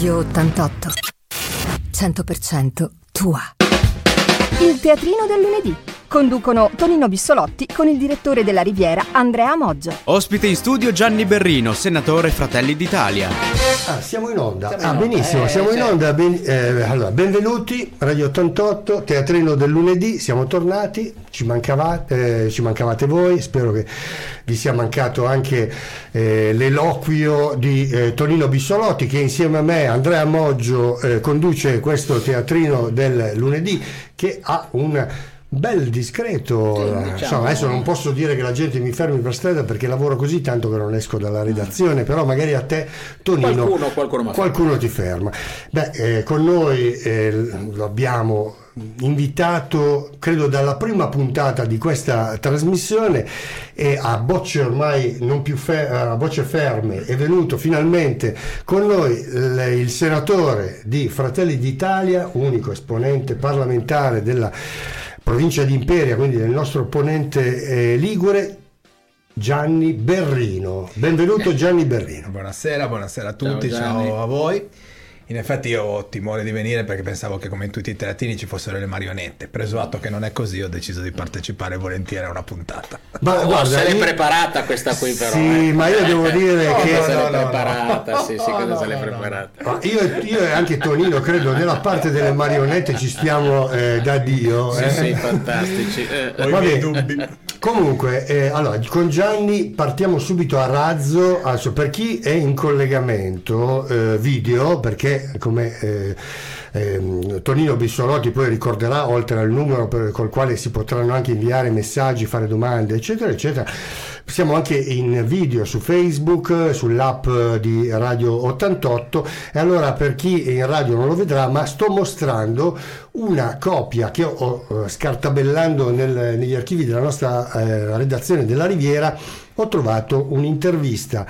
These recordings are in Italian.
Radio 88. 100% tua. Il teatrino del lunedì. Conducono Tonino Bissolotti con il direttore della Riviera Andrea Moggio. Ospite in studio Gianni Berrino, senatore Fratelli d'Italia. Ah, siamo in onda. Siamo ah, in onda. benissimo, Eh, siamo in onda. Ben- eh, allora, benvenuti, Radio 88, Teatrino del lunedì, siamo tornati, ci mancavate, eh, ci mancavate voi, spero che vi sia mancato anche eh, l'eloquio di eh, Tonino Bissolotti che insieme a me, Andrea Moggio, eh, conduce questo Teatrino del lunedì che ha un bel discreto eh, diciamo. insomma adesso non posso dire che la gente mi fermi per strada perché lavoro così tanto che non esco dalla redazione però magari a te Tonino Qualcuno- qualcuno qualcuno ti ferma beh eh, con noi eh, lo abbiamo invitato credo dalla prima puntata di questa trasmissione e a bocce ormai non più fe- a bocce ferme è venuto finalmente con noi il, il senatore di Fratelli d'Italia unico esponente parlamentare della provincia di Imperia quindi del nostro opponente eh, Ligure Gianni Berrino. Benvenuto Gianni Berrino. Buonasera, buonasera a tutti, Ciao, ciao, a voi. In effetti io ho timore di venire perché pensavo che come in tutti i teatrini ci fossero le marionette. Preso atto che non è così, ho deciso di partecipare volentieri a una puntata. Ma Oh, se l'è io- preparata questa qui però. Sì, eh. ma io devo dire No, che- se No, l'è no, no. preparata, sì, sì, No, cosa no, se no, no. preparata. Ma io, io e anche Tonino credo nella parte delle marionette ci stiamo eh, da Dio. Sì, eh. sì, fantastici. Eh, Ho i dubbi. Comunque, eh, allora, con Gianni partiamo subito a razzo. Adesso, per chi è in collegamento eh, video, perché come eh, ehm, Tonino Bissolotti poi ricorderà, oltre al numero per- col quale si potranno anche inviare messaggi, fare domande, eccetera, eccetera, siamo anche in video su Facebook, sull'app di Radio 88 e allora per chi in radio non lo vedrà, ma sto mostrando una copia che ho eh, scartabellando nel- negli archivi della nostra eh, redazione della Riviera, ho trovato un'intervista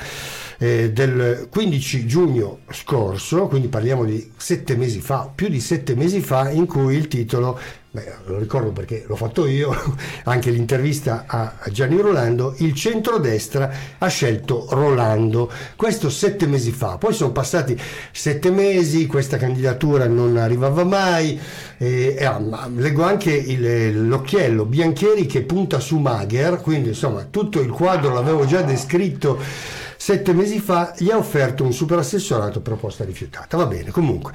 eh, del 15 giugno scorso, quindi parliamo di sette mesi fa, più di sette mesi fa, in cui il titolo, beh, lo ricordo perché l'ho fatto io, anche l'intervista a Gianni Rolando, il centrodestra ha scelto Rolando, questo sette mesi fa, poi sono passati sette mesi, questa candidatura non arrivava mai, e, e, ah, leggo anche il- l'occhiello. Biancheri che punta su Magher, quindi insomma tutto il quadro l'avevo già descritto sette mesi fa, gli ha offerto un superassessorato proposta rifiutata. Va bene, comunque,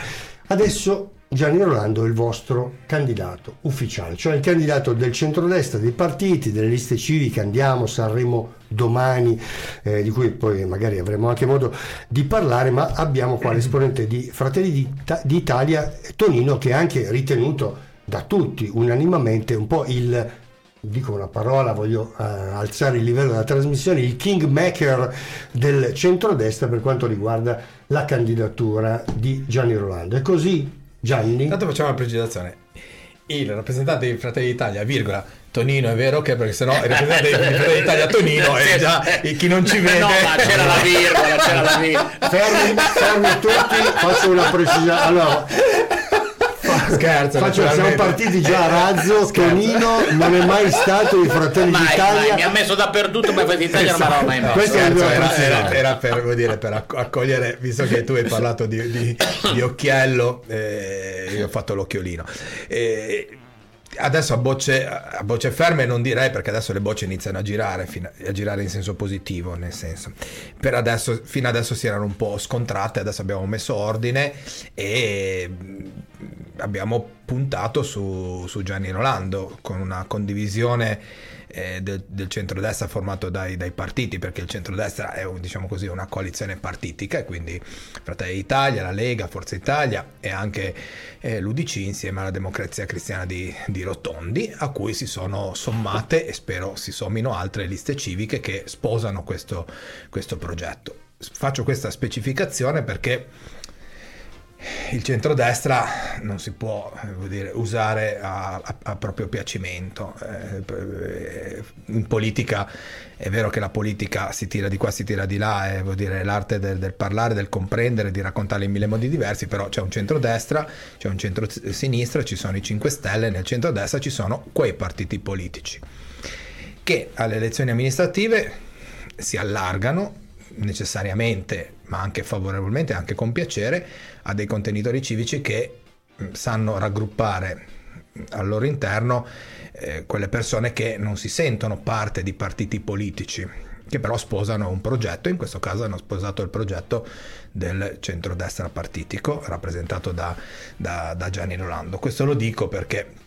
adesso Gianni Rolando è il vostro candidato ufficiale, cioè il candidato del centrodestra, dei partiti, delle liste civiche, andiamo, Sanremo domani, eh, di cui poi magari avremo anche modo di parlare, ma abbiamo qua l'esponente di Fratelli d'Ita- d'Italia, Tonino, che è anche ritenuto da tutti unanimamente un po' il dico una parola, voglio eh, alzare il livello della trasmissione, il kingmaker del centrodestra per quanto riguarda la candidatura di Gianni Rolando. È così, Gianni? Intanto facciamo la precisazione. Il rappresentante di Fratelli d'Italia, virgola, Tonino è vero che perché sennò il rappresentante di Fratelli d'Italia Tonino è già chi non ci vede. No, ma c'era la virgola, c'era la virgola. Fermi, fermi tutti, faccio una precisione. Allora, Scherzo, faccio, siamo partiti già a razzo. Tonino non è mai stato di Fratelli Mai, d'Italia. mai, mi ha messo dappertutto, ma Fratelli d'Italia non me l'aveva mai messo. Questo è il Scherzo, mio era, era- era per, vuol dire, per acc- accogliere, visto che tu hai parlato di, di- di occhiello, eh, io ho fatto l'occhiolino. Eh, adesso a bocce, a bocce ferme non direi perché adesso le bocce iniziano a girare, fino- a girare in senso positivo, nel senso. Per adesso, fino adesso si erano un po' scontrate, adesso abbiamo messo ordine e mh, abbiamo puntato su, su Gianni Rolando con una condivisione eh, del, del centrodestra formato dai, dai partiti, perché il centrodestra è un- diciamo così, una coalizione partitica, e quindi Fratelli d'Italia, la Lega, Forza Italia e anche eh, l'UDC insieme alla Democrazia Cristiana di, di Rotondi, a cui si sono sommate e spero si sommino altre liste civiche che sposano questo, questo progetto. Faccio questa specificazione perché il centrodestra non si può eh, dire, usare a, a- a proprio piacimento. Eh, eh, in politica è vero che la politica si tira di qua, si tira di là, è vuol dire, l'arte del, del parlare, del comprendere, di raccontarle in mille modi diversi, però c'è un centrodestra, c'è un centro-sinistra, ci sono i 5 Stelle, nel centrodestra ci sono quei partiti politici che alle elezioni amministrative si allargano necessariamente, ma anche favorevolmente, anche con piacere, a dei contenitori civici che mh, sanno raggruppare mh, al loro interno eh, quelle persone che non si sentono parte di partiti politici, che però sposano un progetto, in questo caso hanno sposato il progetto del centrodestra partitico, rappresentato da, da, da Gianni Rolando. Questo lo dico perché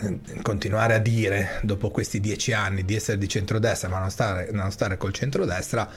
eh, continuare a dire dopo questi dieci anni di essere di centrodestra ma non stare, non stare col centrodestra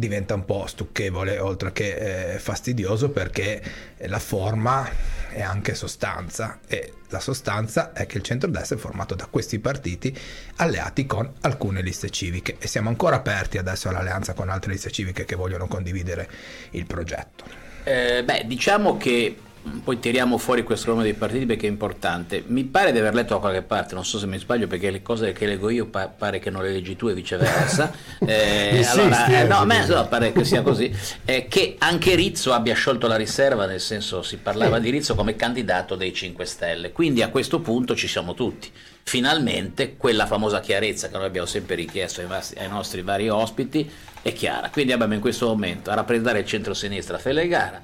diventa un po' stucchevole oltre che eh, fastidioso perché la forma è anche sostanza e la sostanza è che il centrodestra è formato da questi partiti alleati con alcune liste civiche e siamo ancora aperti adesso all'alleanza con altre liste civiche che vogliono condividere il progetto. Eh, beh, diciamo che poi tiriamo fuori questo nome dei partiti perché è importante. Mi pare di aver letto da qualche parte, non so se mi sbaglio perché le cose che leggo io pa- pare che non le leggi tu e viceversa. Eh, allora, eh, no, a me no, pare che sia così. eh, che anche Rizzo abbia sciolto la riserva, nel senso si parlava di Rizzo come candidato dei 5 Stelle. Quindi a questo punto ci siamo tutti. Finalmente quella famosa chiarezza che noi abbiamo sempre richiesto ai, vas- ai nostri vari ospiti è chiara. Quindi abbiamo in questo momento a rappresentare il centro-sinistra Felegara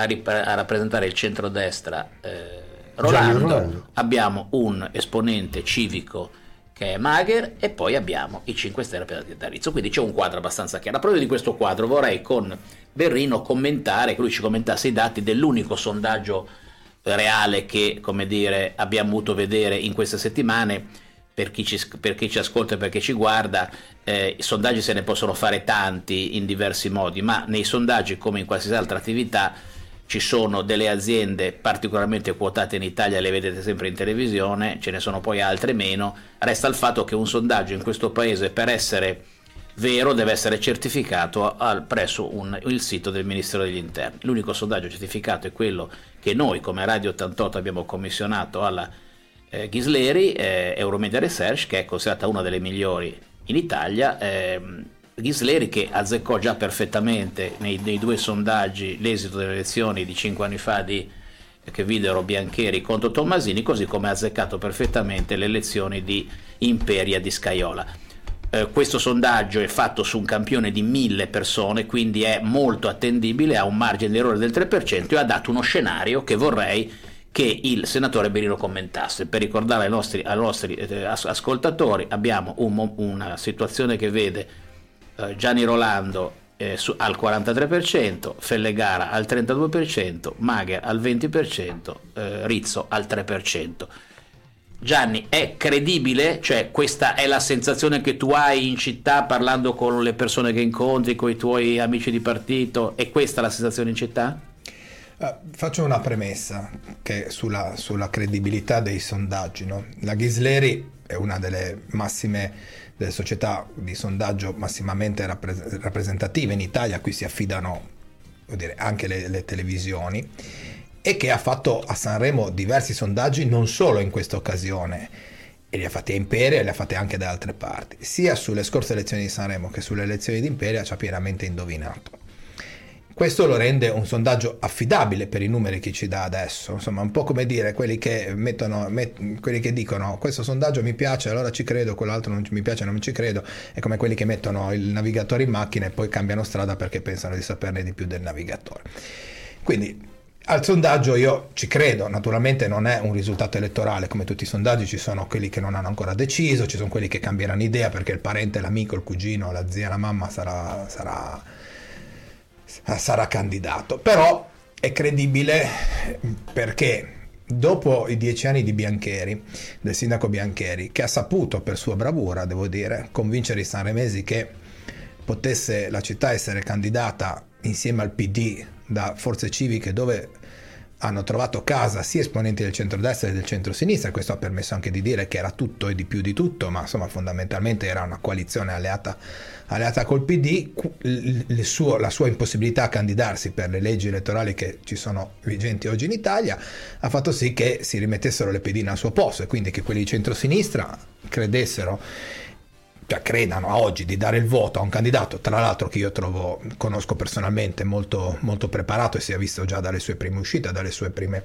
a, rip- a rappresentare il centrodestra eh, Rolando, Rolando. abbiamo un esponente civico che è Magher e poi abbiamo i 5 Stelle rappresentati da Rizzo, quindi c'è un quadro abbastanza chiaro. A proposito di questo quadro vorrei con Berrino commentare, che lui ci commentasse i dati dell'unico sondaggio reale che come dire, abbiamo avuto vedere in queste settimane per chi, ci, per chi ci ascolta e per chi ci guarda, eh, i sondaggi se ne possono fare tanti in diversi modi, ma nei sondaggi come in qualsiasi altra attività ci sono delle aziende particolarmente quotate in Italia, le vedete sempre in televisione, ce ne sono poi altre meno, resta il fatto che un sondaggio in questo paese per essere vero deve essere certificato al- presso un- il sito del Ministero degli Interni. L'unico sondaggio certificato è quello che noi come Radio 88 abbiamo commissionato alla eh, Ghisleri, eh, Euromedia Research, che è considerata una delle migliori in Italia. ehm, Ghisleri che azzeccò già perfettamente nei, nei due sondaggi l'esito delle elezioni di cinque anni fa di, che videro Biancheri contro Tommasini, così come ha azzeccato perfettamente le elezioni di Imperia di Scaiola. Eh, questo sondaggio è fatto su un campione di mille persone, quindi è molto attendibile, ha un margine di errore del 3% e ha dato uno scenario che vorrei che il senatore Berino commentasse. Per ricordare ai nostri, ai nostri, eh, as- ascoltatori, abbiamo un una situazione che vede Gianni Rolando eh, su- al 43%, Fellegara al 32%, Magher al 20%, eh, Rizzo al 3%. Gianni, è credibile? Cioè, questa è la sensazione che tu hai in città parlando con le persone che incontri, con i tuoi amici di partito? È questa la sensazione in città? Eh, Faccio una premessa sulla, sulla credibilità dei sondaggi. no? La Ghisleri è una delle massime delle società di sondaggio massimamente rappres- rappresentative in Italia, qui si affidano dire, anche le, le televisioni, e che ha fatto a Sanremo diversi sondaggi non solo in questa occasione, e li ha fatti a Imperia e li ha fatti anche da altre parti, sia sulle scorse elezioni di Sanremo che sulle elezioni di Imperia ci ha pienamente indovinato. Questo lo rende un sondaggio affidabile per i numeri che ci dà adesso, insomma un po' come dire quelli che, mettono, met- quelli che dicono questo sondaggio mi piace allora ci credo, quell'altro non mi piace non ci credo, è come quelli che mettono il navigatore in macchina e poi cambiano strada perché pensano di saperne di più del navigatore. Quindi al sondaggio io ci credo, naturalmente non è un risultato elettorale. Come tutti i sondaggi, ci sono quelli che non hanno ancora deciso, ci sono quelli che cambieranno idea perché il parente, l'amico, il cugino, la zia, la mamma sarà, sarà sarà candidato. Però è credibile perché dopo i dieci anni di Biancheri, del sindaco Biancheri, che ha saputo per sua bravura, devo dire, convincere i sanremesi che potesse la città essere candidata insieme al PD da forze civiche dove hanno trovato casa sia esponenti del centrodestra che del centrosinistra, questo ha permesso anche di dire che era tutto e di più di tutto, ma insomma fondamentalmente era una coalizione alleata, alleata col PD, suo- la sua impossibilità a candidarsi per le leggi elettorali che ci sono vigenti oggi in Italia ha fatto sì che si rimettessero le pedine al suo posto e quindi che quelli di centrosinistra credessero cioè credano a oggi di dare il voto a un candidato, tra l'altro che io trovo, conosco personalmente molto, molto preparato e si è visto già dalle sue prime uscite, dalle sue prime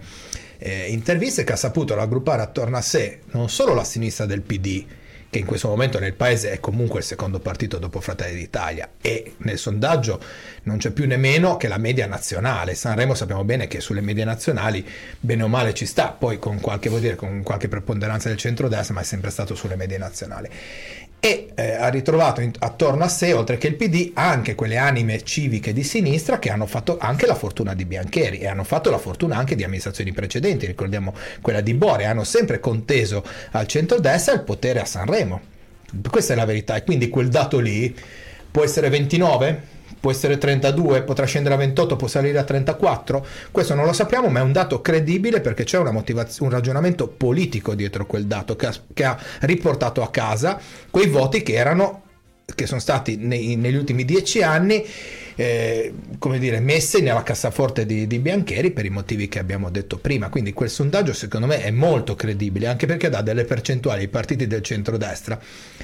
eh, interviste, che ha saputo raggruppare attorno a sé non solo la sinistra del PD, che in questo momento nel paese è comunque il secondo partito dopo Fratelli d'Italia e nel sondaggio non c'è più nemmeno che la media nazionale. Sanremo sappiamo bene che sulle medie nazionali bene o male ci sta, poi con qualche, dire, con qualche preponderanza del centro-destra, ma è sempre stato sulle medie nazionali e eh, ha ritrovato in, attorno a sé, oltre che il PD, anche quelle anime civiche di sinistra che hanno fatto anche la fortuna di Biancheri e hanno fatto la fortuna anche di amministrazioni precedenti, ricordiamo quella di Bore, hanno sempre conteso al centro-destra il potere a Sanremo. Questa è la verità e quindi quel dato lì può essere 29, può essere 32, potrà scendere a 28, può salire a 34. Questo non lo sappiamo, ma è un dato credibile perché c'è un ragionamento politico dietro quel dato che ha, che ha riportato a casa quei voti che erano che sono stati nei, negli ultimi dieci anni eh, come dire, messe nella cassaforte di, di, Biancheri per i motivi che abbiamo detto prima. Quindi quel sondaggio secondo me è molto credibile, anche perché dà delle percentuali ai partiti del centrodestra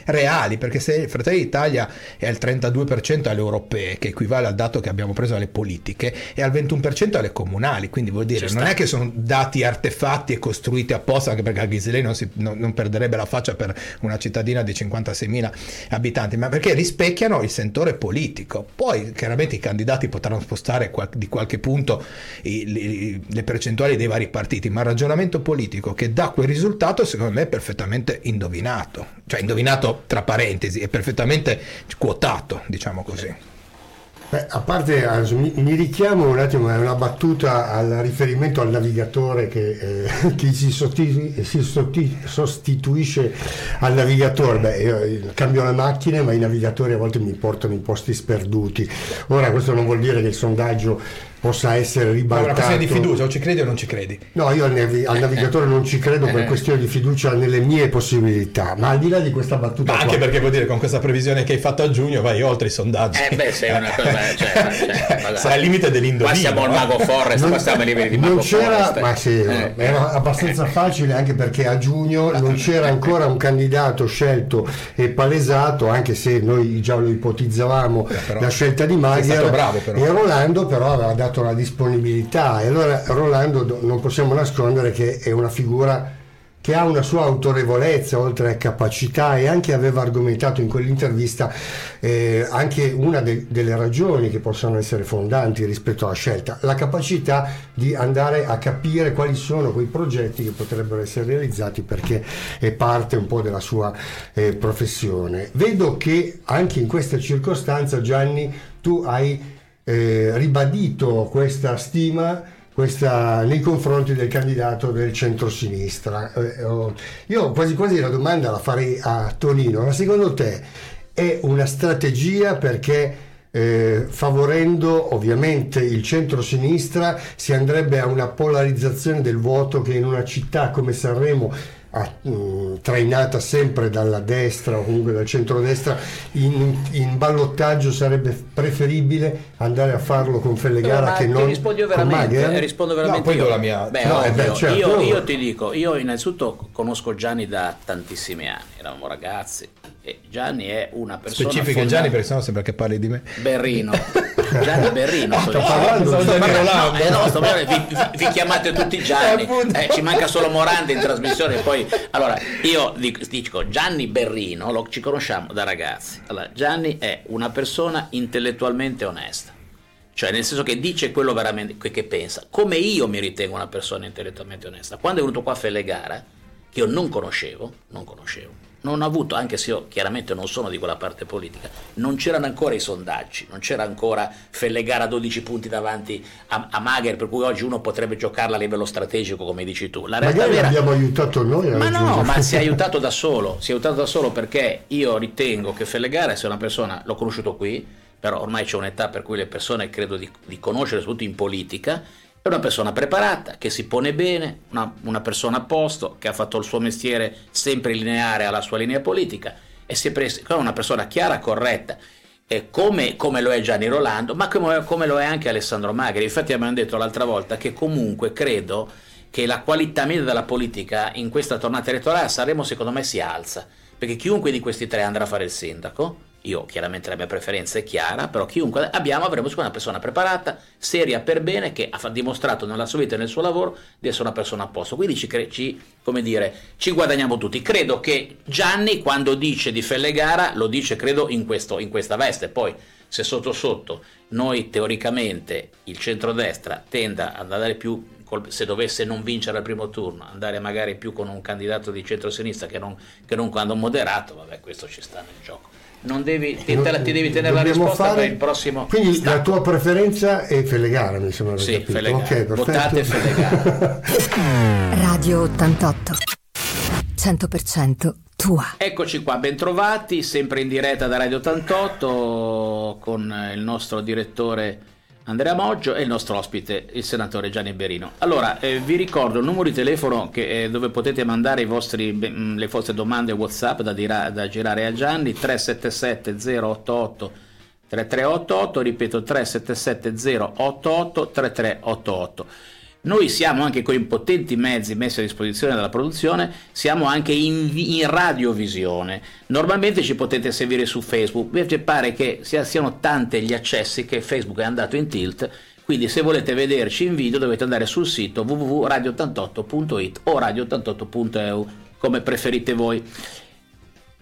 reali, perché se Fratelli d'Italia è al 32% alle europee, che equivale al dato che abbiamo preso alle politiche, e al 21% alle comunali, quindi vuol dire non è che sono dati artefatti e costruiti apposta, anche perché a Ghisley non, non, non perderebbe la faccia per una cittadina di 56.000 abitanti, ma perché rispecchiano il sentore politico. Poi chiaramente sicuramente i candidati potranno spostare di qualche punto le percentuali dei vari partiti, ma il ragionamento politico che dà quel risultato secondo me è perfettamente indovinato, cioè indovinato tra parentesi, è perfettamente quotato, diciamo così. Beh, a parte, mi, richiamo un attimo, è una battuta al riferimento al navigatore che, eh, che si, sotti, si sostituisce al navigatore. Beh, io cambio le macchine, ma i navigatori a volte mi portano in posti sperduti. Ora, questo non vuol dire che il sondaggio possa essere ribaltato. È una questione di fiducia, o ci credi o non ci credi? No, io al, navi- al navigatore non ci credo per questione di fiducia nelle mie possibilità, ma al di là di questa battuta... Ma anche qua, perché vuol dire con questa previsione che hai fatto a giugno vai oltre i sondaggi. Eh beh, sei una cosa... Cioè, cioè, sei al limite dell'indovino. Qua siamo al Mago Forest, qua siamo ai livelli di Mago non c'era, Forest. Ma sì, eh. era abbastanza facile anche perché a giugno non c'era ancora un candidato scelto e palesato, anche se noi già lo ipotizzavamo, eh, la scelta di. Bravo, e Rolando però aveva dato la disponibilità e allora Rolando non possiamo nascondere che è una figura che ha una sua autorevolezza oltre a capacità e anche aveva argomentato in quell'intervista eh, anche una de- delle ragioni che possono essere fondanti rispetto alla scelta, la capacità di andare a capire quali sono quei progetti che potrebbero essere realizzati perché è parte un po' della sua eh, professione. Vedo che anche in questa circostanza Gianni tu hai eh, ribadito questa stima questa, nei confronti del candidato del centro-sinistra. Eh, oh, io quasi quasi la domanda la farei a Tonino, ma secondo te è una strategia perché eh, favorendo ovviamente il centro-sinistra si andrebbe a una polarizzazione del voto che in una città come Sanremo trainata sempre dalla destra o comunque dal centrodestra, in, in ballottaggio sarebbe preferibile andare a farlo con Fellegara che non rispondo veramente, rispondo veramente no, io. la mia... Beh, no, ovvio, beh, certo. io, io ti dico, io innanzitutto conosco Gianni da tantissimi anni, eravamo ragazzi e Gianni è una persona specifica Gianni perché sennò sembra che parli di me Berrino Gianni Berrino sto parlando, sto parlando, eh, no, sto parlando vi, vi, chiamate tutti Gianni. Eh, ci manca solo Morante in trasmissione poi allora io dico, dico Gianni Berrino lo, ci conosciamo da ragazzi. Allora, Gianni è una persona intellettualmente onesta. Cioè nel senso che dice quello veramente che pensa. Come io mi ritengo una persona intellettualmente onesta. Quando è venuto qua a Fellegara che io non conoscevo non conoscevo non ho avuto, anche se io chiaramente non sono di quella parte politica, non c'erano ancora i sondaggi, non c'era ancora Fellegara a 12 punti davanti a, a Magher, per cui oggi uno potrebbe giocarla a livello strategico, come dici tu. La realtà Magari vera... abbiamo aiutato noi. Ma no, ma si è aiutato da solo, si è aiutato da solo perché io ritengo che Fellegara sia una persona, l'ho conosciuto qui, però ormai c'è un'età per cui le persone credo di, di conoscere, soprattutto in politica, è una persona preparata, che si pone bene, una, una, persona a posto, che ha fatto il suo mestiere sempre lineare alla sua linea politica e si è preso, è una persona chiara, corretta, come, come, lo è Gianni Rolando, ma come, come, lo è anche Alessandro Magri. Infatti abbiamo detto l'altra volta che comunque credo che la qualità media della politica in questa tornata elettorale a Sanremo secondo me si alza, perché chiunque di questi tre andrà a fare il sindaco, io chiaramente la mia preferenza è chiara, però chiunque abbiamo avremo una persona preparata, seria per bene, che ha dimostrato nella sua vita e nel suo lavoro di essere una persona a posto. Quindi ci, ci, dire, ci guadagniamo tutti. Credo che Gianni quando dice di Fellegara lo dice credo in, questo, in questa veste, poi se sotto sotto noi teoricamente il centrodestra tenda ad andare più se dovesse non vincere al primo turno, andare magari più con un candidato di centrosinistra che non, che non quando moderato, vabbè, questo ci sta nel gioco non devi, ti, te, ti devi tenere la risposta fare... per il prossimo quindi stacco. la tua preferenza è Felegara mi sembra sì, Felegara. Okay, votate Felegara. Radio 88 100% tua. Eccoci qua bentrovati sempre in diretta da Radio 88 con il nostro direttore Andrea Moggio e il nostro ospite, il senatore Gianni Berino. Allora, eh, vi ricordo il numero di telefono che, eh, dove potete mandare vostri, mh, le vostre domande WhatsApp da, dira, da girare a Gianni, 377 088 3388, ripeto 377 088 3388. Noi siamo anche con i potenti mezzi messi a disposizione dalla produzione, siamo anche in, in radiovisione. Normalmente ci potete seguire su Facebook, invece pare che siano tanti gli accessi che Facebook è andato in tilt, quindi se volete vederci in video dovete andare sul sito www.radio88.it o radio88.eu come preferite voi.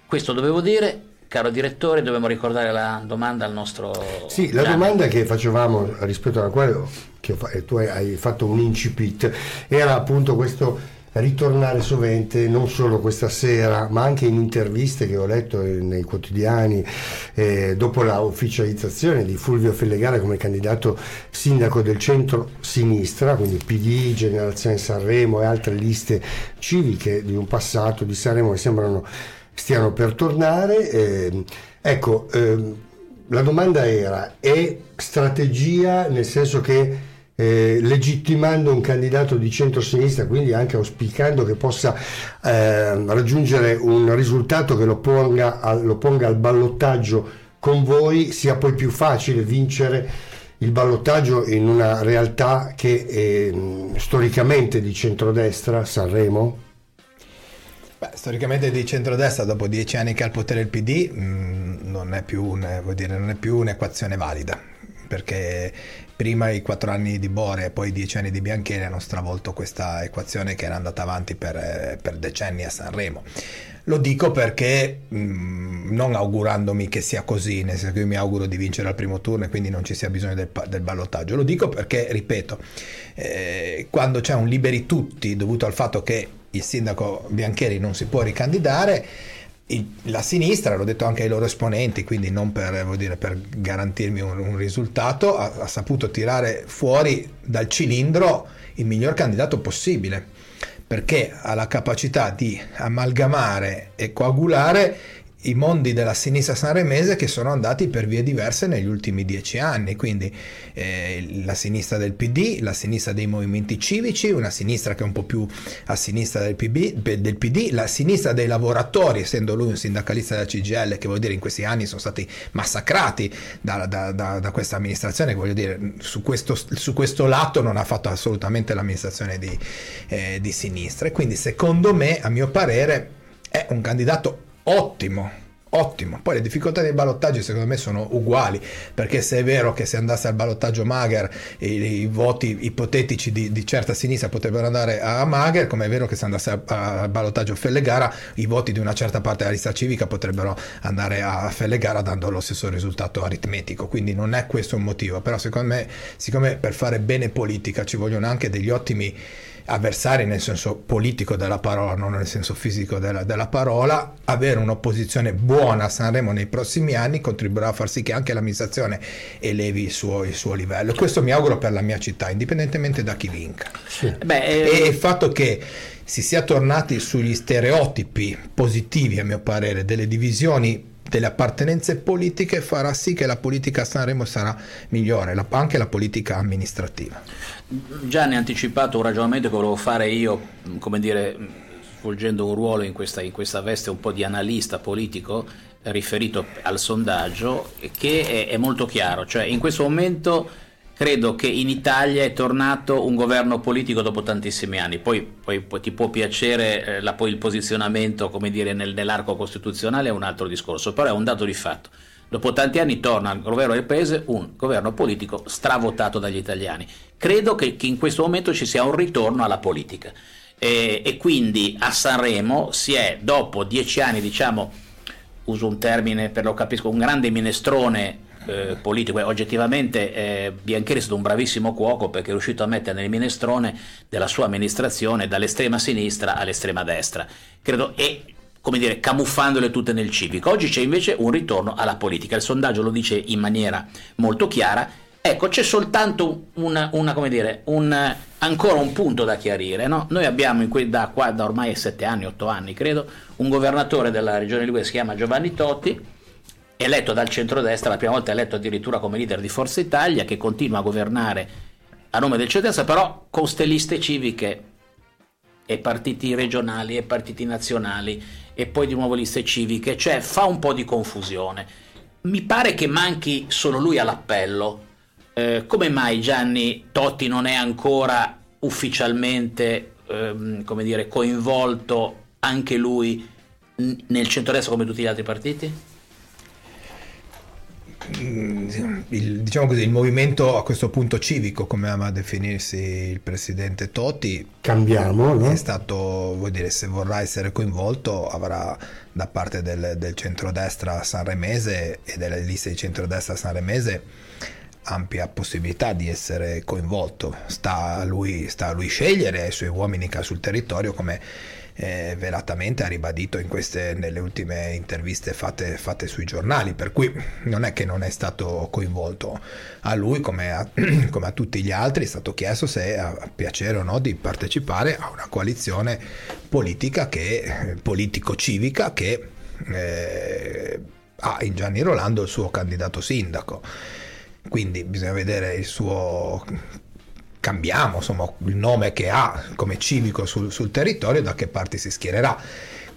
Questo dovevo dire, caro direttore, dobbiamo ricordare la domanda al nostro... Sì, la domanda che facevamo rispetto alla quale che tu hai fatto un incipit, era appunto questo ritornare sovente non solo questa sera ma anche in interviste che ho letto nei quotidiani eh, dopo la ufficializzazione di Fulvio Fellegara come candidato sindaco del centro-sinistra quindi PD, Generazione Sanremo e altre liste civiche di un passato di Sanremo che sembrano stiano per tornare eh, ecco eh, la domanda era è strategia nel senso che eh, legittimando un candidato di centro-sinistra, quindi anche auspicando che possa eh, raggiungere un risultato che lo ponga, al, lo ponga al ballottaggio con voi, sia poi più facile vincere il ballottaggio in una realtà che è storicamente di centrodestra, Sanremo? Beh, storicamente di centrodestra, dopo dieci anni che ha il potere il PD, mh, mm, non, è più un, dire, non è più un'equazione valida perché prima i quattro anni di Bore e poi i dieci anni di Bianchini hanno stravolto questa equazione che era andata avanti per, per decenni a Sanremo. Lo dico perché mh, mm, non augurandomi che sia così, nel senso che io mi auguro di vincere al primo turno e quindi non ci sia bisogno del, del ballottaggio. Lo dico perché, ripeto, eh, quando c'è un liberi tutti dovuto al fatto che il sindaco Biancheri non si può ricandidare, la sinistra, l'ho detto anche ai loro esponenti, quindi non per, dire, per garantirmi un, un risultato, ha, ha, saputo tirare fuori dal cilindro il miglior candidato possibile, perché ha la capacità di amalgamare e coagulare i mondi della sinistra sanremese che sono andati per vie diverse negli ultimi dieci anni, quindi eh, la sinistra del PD, la sinistra dei movimenti civici, una sinistra che è un po' più a sinistra del, PB, del PD, la sinistra dei lavoratori, essendo lui un sindacalista della CGL, che vuol dire in questi anni sono stati massacrati da, da, da, da questa amministrazione, voglio dire su questo, su questo, lato non ha fatto assolutamente l'amministrazione di, eh, di sinistra. E quindi secondo me, a mio parere, è un candidato ottimo ottimo. Poi le difficoltà dei ballottaggi secondo me sono uguali, perché se è vero che se andasse al ballottaggio Mager i, i voti ipotetici di, di, certa sinistra potrebbero andare a Mager, come è vero che se andasse al ballottaggio Fellegara i voti di una certa parte della lista civica potrebbero andare a Fellegara dando lo stesso risultato aritmetico, quindi non è questo un motivo, però secondo me siccome per fare bene politica ci vogliono anche degli ottimi avversari nel senso politico della parola, non nel senso fisico della, della, parola, avere un'opposizione buona a Sanremo nei prossimi anni contribuirà a far sì che anche l'amministrazione elevi il suo, il suo livello. Questo mi auguro per la mia città, indipendentemente da chi vinca. Sì. Beh, eh... E il fatto che si sia tornati sugli stereotipi positivi, a mio parere, delle divisioni delle appartenenze politiche farà sì che la politica a Sanremo sarà migliore, la, anche la politica amministrativa. Gianni ha anticipato un ragionamento che volevo fare io, come dire, svolgendo un ruolo in questa, in questa veste un po' di analista politico riferito al sondaggio, che è, è molto chiaro, cioè in questo momento credo che in Italia è tornato un governo politico dopo tantissimi anni, poi, poi, poi ti può piacere eh, la, poi il posizionamento dire, nel, nell'arco costituzionale è un altro discorso, però è un dato di fatto. dopo tanti anni torna al governo del paese un governo politico stravotato dagli italiani. Credo che, che in questo momento ci sia un ritorno alla politica e, e quindi a Sanremo si è dopo dieci anni, diciamo, uso un termine per lo capisco, un grande minestrone eh, politico. oggettivamente eh, Biancheri è stato un bravissimo cuoco perché è riuscito a mettere nel minestrone della sua amministrazione dall'estrema sinistra all'estrema destra. Credo, e come dire, camuffandole tutte nel civico. Oggi c'è invece un ritorno alla politica. Il sondaggio lo dice in maniera molto chiara. Ecco, c'è soltanto una, una, dire, un, ancora un punto da chiarire. No? Noi abbiamo que- da, qua, da ormai sette anni, otto anni credo, un governatore della regione Liguria che si chiama Giovanni Totti, eletto dal centrodestra, la prima volta eletto addirittura come leader di Forza Italia, che continua a governare a nome del centrodestra, però con ste liste civiche e partiti regionali e partiti nazionali e poi di nuovo liste civiche, cioè fa un po' di confusione. Mi pare che manchi solo lui all'appello. Eh, come mai Gianni Totti non è ancora ufficialmente ehm, come dire, coinvolto anche lui nel centrodestra come tutti gli altri partiti? Mm, il, diciamo così, il movimento a questo punto civico, come ama definirsi il presidente Totti, cambiamo, no? è stato, vuol dire, se vorrà essere coinvolto avrà da parte del, del centrodestra sanremese e delle liste di centrodestra sanremese ampia possibilità di essere coinvolto. Sta a lui, sta a lui scegliere ai suoi uomini che ha sul territorio come eh, velatamente ha ribadito in queste, nelle ultime interviste fatte, fatte, sui giornali, per cui non è che non è stato coinvolto. A lui, come a, come a tutti gli altri, è stato chiesto se ha piacere o no di partecipare a una coalizione politica che, politico-civica che eh, ha in Gianni Rolando il suo candidato sindaco. Quindi bisogna vedere il suo cambiamo insomma, il nome che ha come civico sul, sul territorio da che parte si schiererà.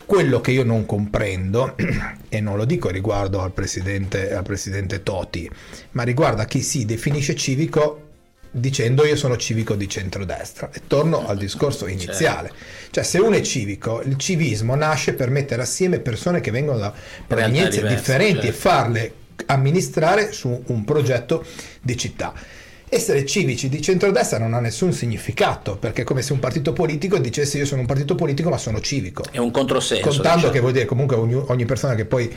Quello che io non comprendo, e non lo dico riguardo al presidente, al presidente Toti, ma riguarda chi si definisce civico dicendo io sono civico di centrodestra e torno al discorso certo. iniziale cioè se uno è civico il civismo nasce per mettere assieme persone che vengono da provenienze differenti certo. e farle amministrare su un progetto di città essere civici di centrodestra non ha nessun significato, perché è come se un partito politico dicesse io sono un partito politico ma sono civico. È un controsenso. Contando diciamo. che vuol dire comunque ogni, ogni persona che poi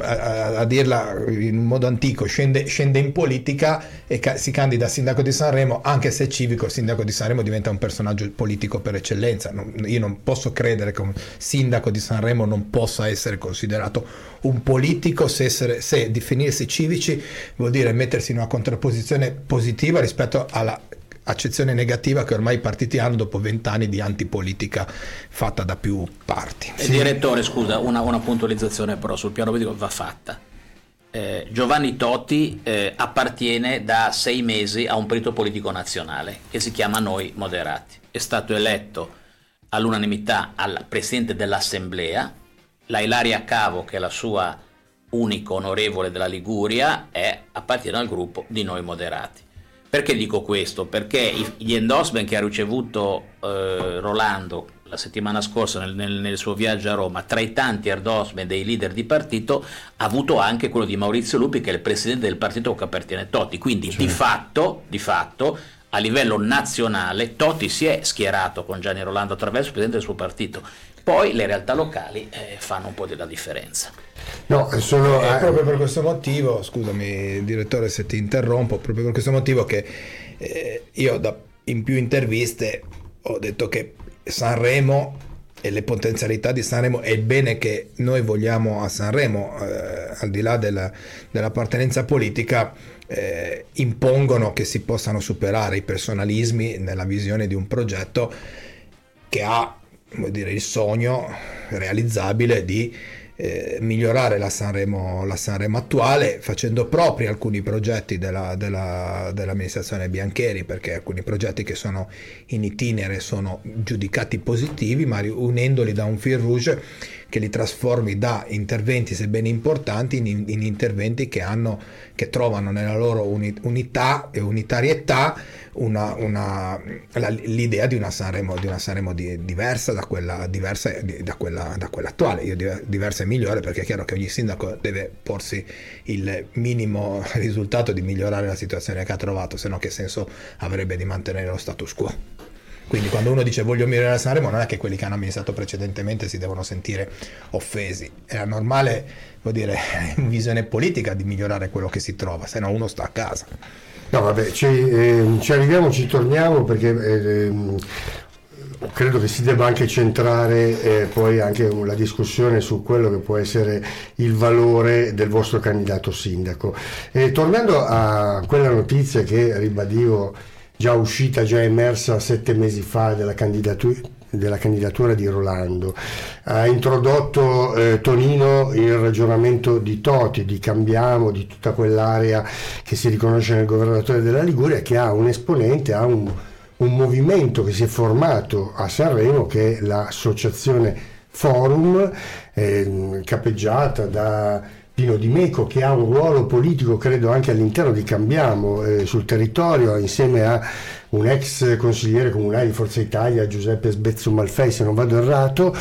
a, a, dirla in modo antico, scende, scende in politica e ca- si candida a sindaco di Sanremo, anche se civico, il sindaco di Sanremo diventa un personaggio politico per eccellenza. Non, io non posso credere che un sindaco di Sanremo non possa essere considerato un politico se, essere, se definirsi civici vuol dire mettersi in una contrapposizione positiva rispetto alla accezione negativa che ormai i partiti hanno dopo vent'anni di antipolitica fatta da più parti. Sì. Direttore, scusa, una, una, puntualizzazione però sul piano politico va fatta. Eh, Giovanni Totti eh, appartiene da sei mesi a un partito politico nazionale che si chiama Noi Moderati. È stato eletto all'unanimità al presidente dell'Assemblea. La Ilaria Cavo, che è la sua unico onorevole della Liguria, è, appartiene al gruppo di Noi Moderati. Perché dico questo? Perché gli endorsement che ha ricevuto eh, Rolando la settimana scorsa nel, nel, nel, suo viaggio a Roma, tra i tanti endorsement dei leader di partito, ha avuto anche quello di Maurizio Lupi, che è il presidente del partito che appartiene a Totti. Quindi certo. di, fatto, di fatto, a livello nazionale, Totti si è schierato con Gianni Rolando attraverso il presidente del suo partito. Poi le realtà locali eh, fanno un po' della differenza. No, sono, è proprio per questo motivo, scusami direttore se ti interrompo, proprio per questo motivo che eh, io da, in più interviste ho detto che Sanremo e le potenzialità di Sanremo e il bene che noi vogliamo a Sanremo, eh, al di là della, dell'appartenenza politica, eh, impongono che si possano superare i personalismi nella visione di un progetto che ha dire, il sogno realizzabile di eh, migliorare la Sanremo, la Sanremo, attuale facendo propri alcuni progetti della, della, dell'amministrazione Biancheri perché alcuni progetti che sono in itinere sono giudicati positivi ma unendoli da un fil rouge che li trasformi da interventi, sebbene importanti, in, in interventi che, hanno, che trovano nella loro uni, unità e unitarietà una, una, la, l'idea di una Sanremo, di una Sanremo di, diversa, da quella, diversa da, quella, da quella attuale. Io diversa e migliore perché è chiaro che ogni sindaco deve porsi il minimo risultato di migliorare la situazione che ha trovato, se no che senso avrebbe di mantenere lo status quo. Quindi quando uno dice voglio migliorare Sanremo non è che quelli che hanno amministrato precedentemente si devono sentire offesi. Era normale, vuol dire, visione politica di migliorare quello che si trova, se no uno sta a casa. No, vabbè, ci, eh, ci arriviamo, ci torniamo perché eh, ehm, credo che si debba anche centrare eh, poi anche la discussione su quello che può essere il valore del vostro candidato sindaco. E tornando a quella notizia che ribadivo già uscita, già emersa sette mesi fa della candidatura della candidatura di Rolando. Ha introdotto eh, Tonino il ragionamento di Toti, di Cambiamo, di tutta quell'area che si riconosce nel governatore della Liguria, che ha un esponente, ha un, un movimento che si è formato a Sanremo, che è l'associazione Forum, eh, capeggiata da Pino Di Meco che ha un ruolo politico credo anche all'interno di Cambiamo eh, sul territorio insieme a un ex consigliere comunale di Forza Italia Giuseppe Sbezzo Malfei se non vado errato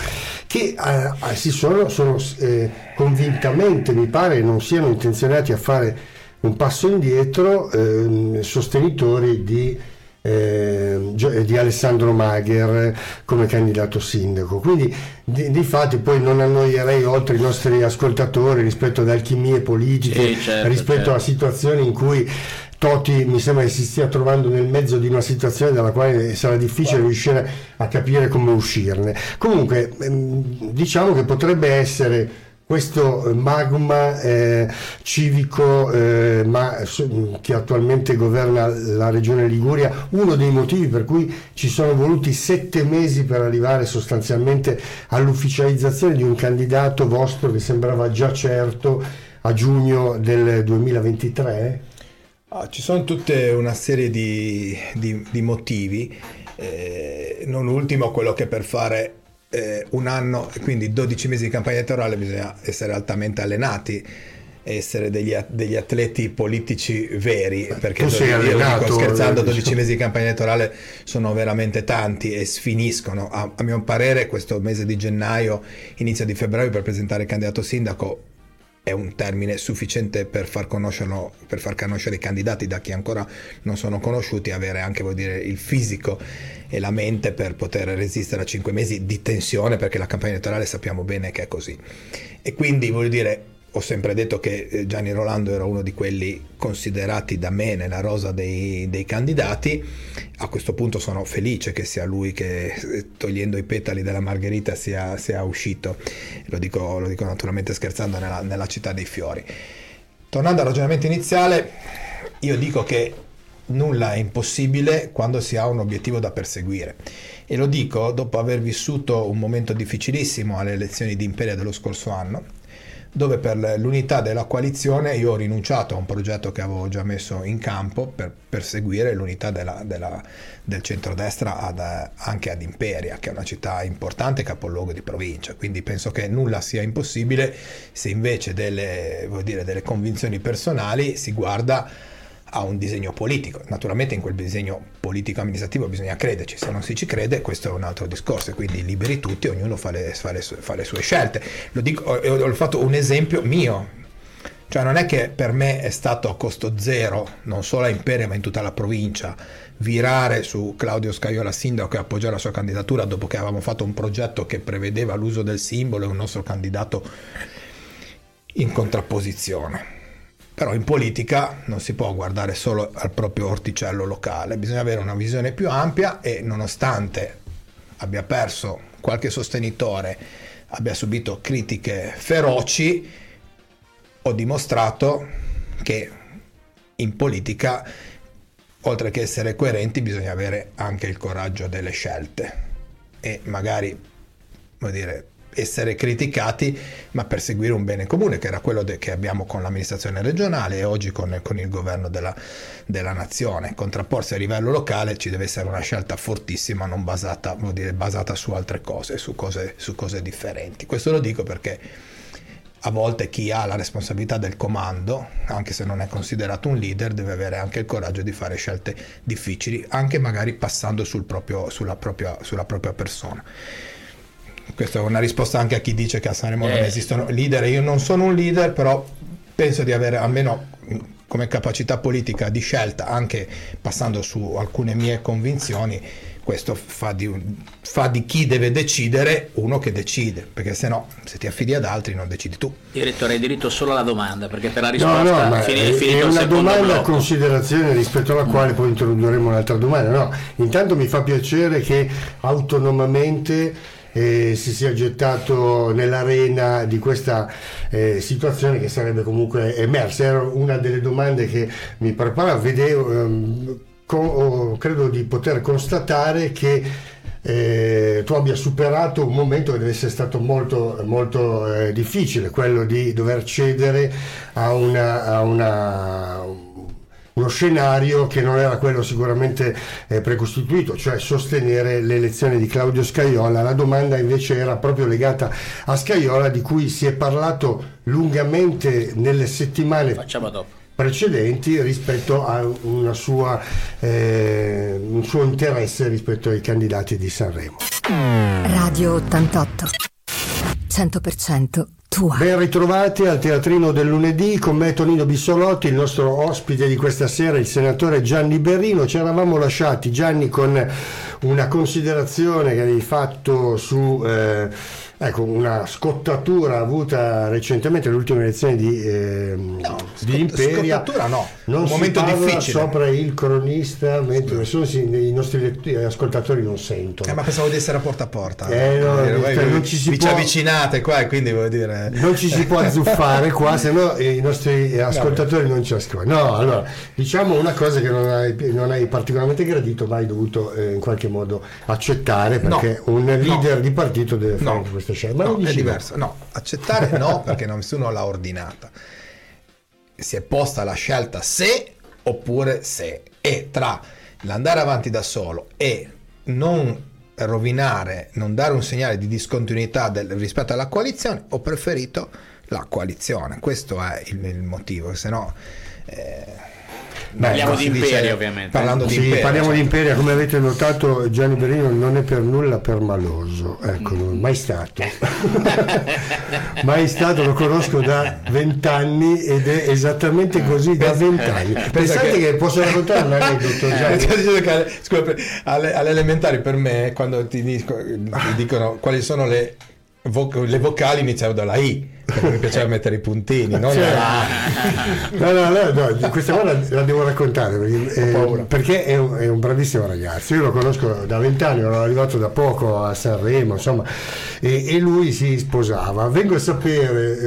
che eh, si sono, sono eh, convintamente mi pare non siano intenzionati a fare un passo indietro ehm, sostenitori di eh, di Alessandro Magher come candidato sindaco. Quindi di, di, fatti poi non annoierei oltre i nostri ascoltatori rispetto ad alchimie politiche, sì, certo, rispetto certo. a situazioni in cui Toti mi sembra che si stia trovando nel mezzo di una situazione dalla quale sarà difficile riuscire a capire come uscirne. Comunque ehm, diciamo che potrebbe essere questo magma eh, civico eh, ma, che attualmente governa la regione Liguria, uno dei motivi per cui ci sono voluti sette mesi per arrivare sostanzialmente all'ufficializzazione di un candidato vostro che sembrava già certo a giugno del 2023? Ah, ci sono tutta una serie di, di, di motivi, eh, non ultimo quello che per fare eh, un anno quindi 12 mesi di campagna elettorale bisogna essere altamente allenati essere degli, degli, atleti politici veri perché tu sei allenato, dico, scherzando 12 mesi di campagna elettorale sono veramente tanti e sfiniscono. A, a mio parere questo mese di gennaio inizio di febbraio per presentare il candidato sindaco è un termine sufficiente per far, per far conoscere i candidati da chi ancora non sono conosciuti, avere anche dire, il fisico e la mente per poter resistere a cinque mesi di tensione, perché la campagna elettorale sappiamo bene che è così. E quindi voglio dire, ho sempre detto che eh, Gianni Rolando era uno di quelli considerati da me nella rosa dei, dei, candidati. A questo punto sono felice che sia lui che, eh, togliendo i petali della Margherita, sia, sia uscito. Lo dico, lo dico, naturalmente scherzando nella, nella città dei fiori. Tornando al ragionamento iniziale, io dico che nulla è impossibile quando si ha un obiettivo da perseguire. E lo dico dopo aver vissuto un momento difficilissimo alle elezioni di Imperia dello scorso anno, dove per l'unità della coalizione io ho rinunciato a un progetto che avevo già messo in campo per perseguire l'unità della, della, del centrodestra ad, anche ad Imperia, che è una città importante, capoluogo di provincia. Quindi penso che nulla sia impossibile se invece delle, dire, delle convinzioni personali si guarda a un disegno politico. Naturalmente in quel disegno politico-amministrativo bisogna crederci, se non si ci crede questo è un altro discorso, quindi liberi tutti, ognuno fa le, fa le, fa le sue scelte. Lo dico, ho, ho fatto un esempio mio, cioè non è che per me è stato a costo zero, non solo a Imperia ma in tutta la provincia, virare su Claudio Scaiola sindaco e appoggiare la sua candidatura dopo che avevamo fatto un progetto che prevedeva l'uso del simbolo e un nostro candidato in contrapposizione però in politica non si può guardare solo al proprio orticello locale, bisogna avere una visione più ampia e nonostante abbia perso qualche sostenitore, abbia subito critiche feroci, ho dimostrato che in politica, oltre che essere coerenti, bisogna avere anche il coraggio delle scelte. E magari, vuol dire, essere criticati, ma per seguire un bene comune, che era quello de- che abbiamo con l'amministrazione regionale e oggi con, con il governo della, della, nazione. Contrapporsi a livello locale ci deve essere una scelta fortissima, non basata, dire, basata su altre cose su, cose, su cose differenti. Questo lo dico perché a volte chi ha la responsabilità del comando, anche se non è considerato un leader, deve avere anche il coraggio di fare scelte difficili, anche magari passando sul proprio, sulla, propria, sulla propria persona. Questa è una risposta anche a chi dice che a Sanremo eh. non esistono leader. Io non sono un leader, però penso di avere almeno come capacità politica di scelta, anche passando su alcune mie convinzioni, questo fa di, fa di, chi deve decidere uno che decide, perché se no, se ti affidi ad altri non decidi tu. Direttore, hai diritto solo alla domanda, perché per la risposta no, no, ma fini, è, è, è una domanda a considerazione rispetto alla quale poi introdurremo un'altra domanda. No, intanto mi fa piacere che autonomamente eh, si sia gettato nell'arena di questa eh, situazione che sarebbe comunque emersa. Era una delle domande che mi preparava, vedevo... Ehm, co- credo di poter constatare che eh, tu abbia superato un momento che deve essere stato molto, molto eh, difficile, quello di dover cedere a, una, a una, uno scenario che non era quello sicuramente eh, precostituito, cioè sostenere l'elezione di Claudio Scaiola. La domanda invece era proprio legata a Scaiola, di cui si è parlato lungamente nelle settimane. Facciamo dopo precedenti rispetto a sua, eh, un suo interesse rispetto ai candidati di Sanremo. Radio 88 100% tua. Ben ritrovati al teatrino del lunedì con me Tonino Bissolotti, il nostro ospite di questa sera, il senatore Gianni Berrino. Ci eravamo lasciati Gianni con una considerazione che avevi fatto su eh, Ecco, una scottatura avuta recentemente alle ultime elezioni di, eh, no, di Imperia. Scottatura no, non un momento difficile. sopra il cronista, mentre sì. i nostri lettori, ascoltatori non sentono. Eh, ma pensavo di essere a porta a porta. Eh, no, no, voi, non ci si vi può... avvicinate qua e quindi vuol dire... Non ci si può azzuffare qua, se no i nostri ascoltatori non ci ascoltano. No, allora, diciamo una cosa che non hai, non hai particolarmente gradito, ma hai dovuto eh, in qualche modo accettare, perché un leader di partito deve fare questo questa scelta. no, è diverso. No, accettare no, perché nessuno l'ha ordinata. Si è posta la scelta se oppure se. E tra l'andare avanti da solo e non rovinare, non dare un segnale di discontinuità del, rispetto alla coalizione, ho preferito la coalizione. Questo è il, il motivo, se no... Eh, parliamo di Imperia ovviamente. Parlando sì, di Imperia, parliamo di Imperia, come avete notato Gianni Berino non è per nulla permaloso, ecco, mm. mai stato. mai stato, lo conosco da vent'anni ed è esattamente così da vent'anni. Pensate che... che... posso raccontare un aneddoto Gianni? Scusa, alle, alle elementari per me quando ti, dicono quali sono le, vo- le vocali iniziano dalla I perché mi piaceva mettere i puntini. Non cioè, no, no, no, no, questa cosa la devo raccontare perché, eh, perché è, un, è, un, bravissimo ragazzo. Io lo conosco da vent'anni, ero arrivato da poco a Sanremo, insomma, e, e lui si sposava. Vengo a sapere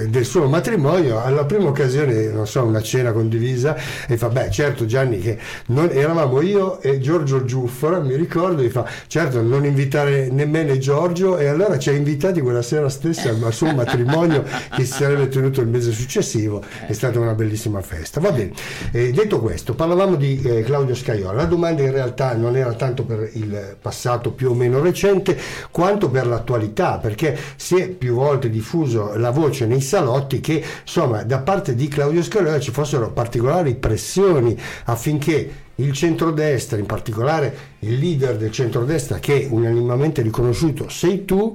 eh, del suo matrimonio alla prima occasione, non so, una cena condivisa, e fa: Beh, certo, Gianni, che non, eravamo io e Giorgio Giuffora, mi ricordo, e fa: Certo, non invitare nemmeno Giorgio, e allora ci ha invitati quella sera stessa al suo matrimonio matrimonio che si sarebbe tenuto il mese successivo, è stata una bellissima festa. Va bene, eh, detto questo, parlavamo di eh, Claudio Scaiola, la domanda in realtà non era tanto per il passato più o meno recente, quanto per l'attualità, perché si è più volte diffuso la voce nei salotti che insomma da parte di Claudio Scaiola ci fossero particolari pressioni affinché il centrodestra, in particolare il leader del centrodestra che è unanimamente riconosciuto sei tu,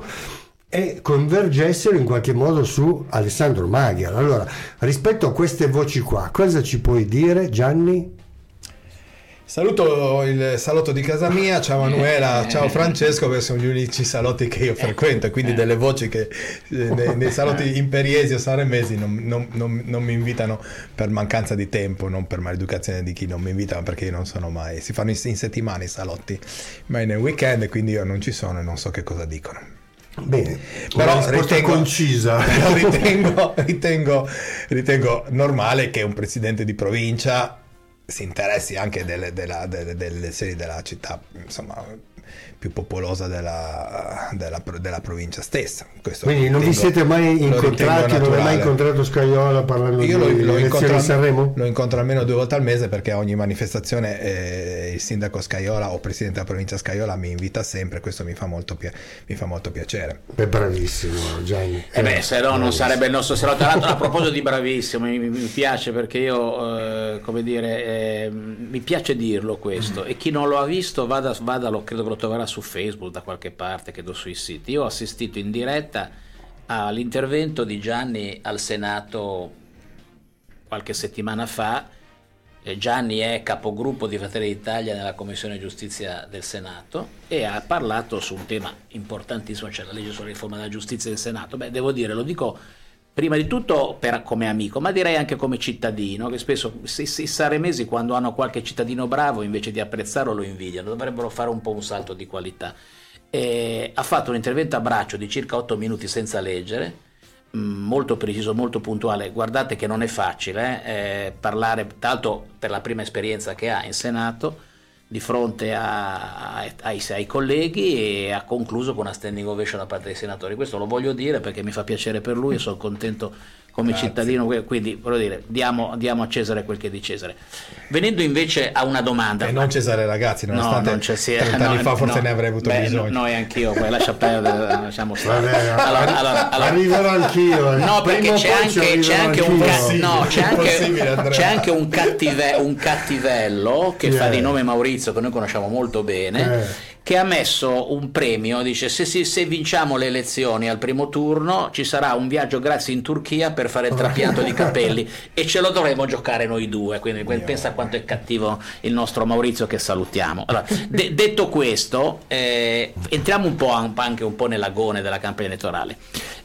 e convergessero in qualche modo su Alessandro Maghiar. Allora, rispetto a queste voci qua, cosa ci puoi dire Gianni? Saluto il salotto di casa mia, ciao Manuela, ciao Francesco, perché sono gli unici salotti che io frequento, quindi delle voci che eh, nei, nei, salotti imperiesi o sanremesi non, non, non, non, mi invitano per mancanza di tempo, non per maleducazione di chi non mi invita, ma perché io non sono mai, si fanno in, in settimana i salotti, ma nel weekend, quindi io non ci sono e non so che cosa dicono. Bene, però ritengo, concisa. Però ritengo, ritengo, ritengo, normale che un presidente di provincia si interessi anche delle, della, delle, delle serie della città, insomma, più popolosa della, della, della provincia stessa. Questo Quindi non ritengo- vi siete mai lo incontrati, non hai mai incontrato Scaiola parlando Io lo, di lo elezioni incontro, di Sanremo? lo incontro almeno due volte al mese perché a ogni manifestazione eh, il sindaco Scaiola o presidente della provincia Scaiola mi invita sempre, questo mi fa molto, pia- mi fa molto piacere. È bravissimo Gianni. Eh beh, se no non sarebbe il nostro. Tra l'altro, a proposito di bravissimo, mi, mi- mi piace perché io, eh, come dire, eh, mi piace dirlo questo. E chi non lo ha visto, vada, vadalo, credo che lo troverà su Facebook da qualche parte, credo sui siti. Io ho assistito in diretta all'intervento di Gianni al Senato qualche settimana fa. Eh, Gianni è capogruppo di Fratelli d'Italia nella Commissione Giustizia del Senato e ha parlato su un tema importantissimo, cioè la legge sulla riforma della giustizia del Senato. Beh, devo dire, lo dico prima di tutto per- come amico, ma direi anche come cittadino, che spesso i, saremesi quando hanno qualche cittadino bravo invece di apprezzarlo lo invidiano, dovrebbero fare un po' un salto di qualità. E ha fatto un intervento a braccio di circa 8 minuti senza leggere, mh, molto preciso, molto puntuale. Guardate che non è facile eh, eh, parlare, tanto per la prima esperienza che ha in Senato, di fronte a- ai, ai colleghi e ha concluso con una standing ovation da parte dei senatori. Questo lo voglio dire perché mi fa piacere per lui e sono contento come Grazie. cittadino, quindi voglio dire, diamo, diamo a Cesare quel che è di Cesare. Venendo invece a una domanda. E non Cesare Ragazzi, nonostante non c'è- sì, 30 anni no, fa forse no. ne avrei avuto Beh, bisogno. no, Noi anch'io, poi lascia perdere, lasciamo stare. Vabbè, Allora, allora, allora- arriverò anch'io. eh. No, perché c'è anche, c'è anche un, ca- no, c'è anche, c'è anche un, cattive- un cattivello che Chi fa di nome Maurizio, che noi conosciamo molto bene, Eh. Che ha messo un premio, dice se, se- se vinciamo le elezioni al primo turno ci sarà un viaggio grazie in Turchia per fare il trapianto di capelli e ce lo dovremo giocare noi due, quindi pensa quanto è cattivo il nostro Maurizio che salutiamo. Allora, de- detto questo, eh, entriamo un po' an- anche un po' nell'agone della campagna elettorale.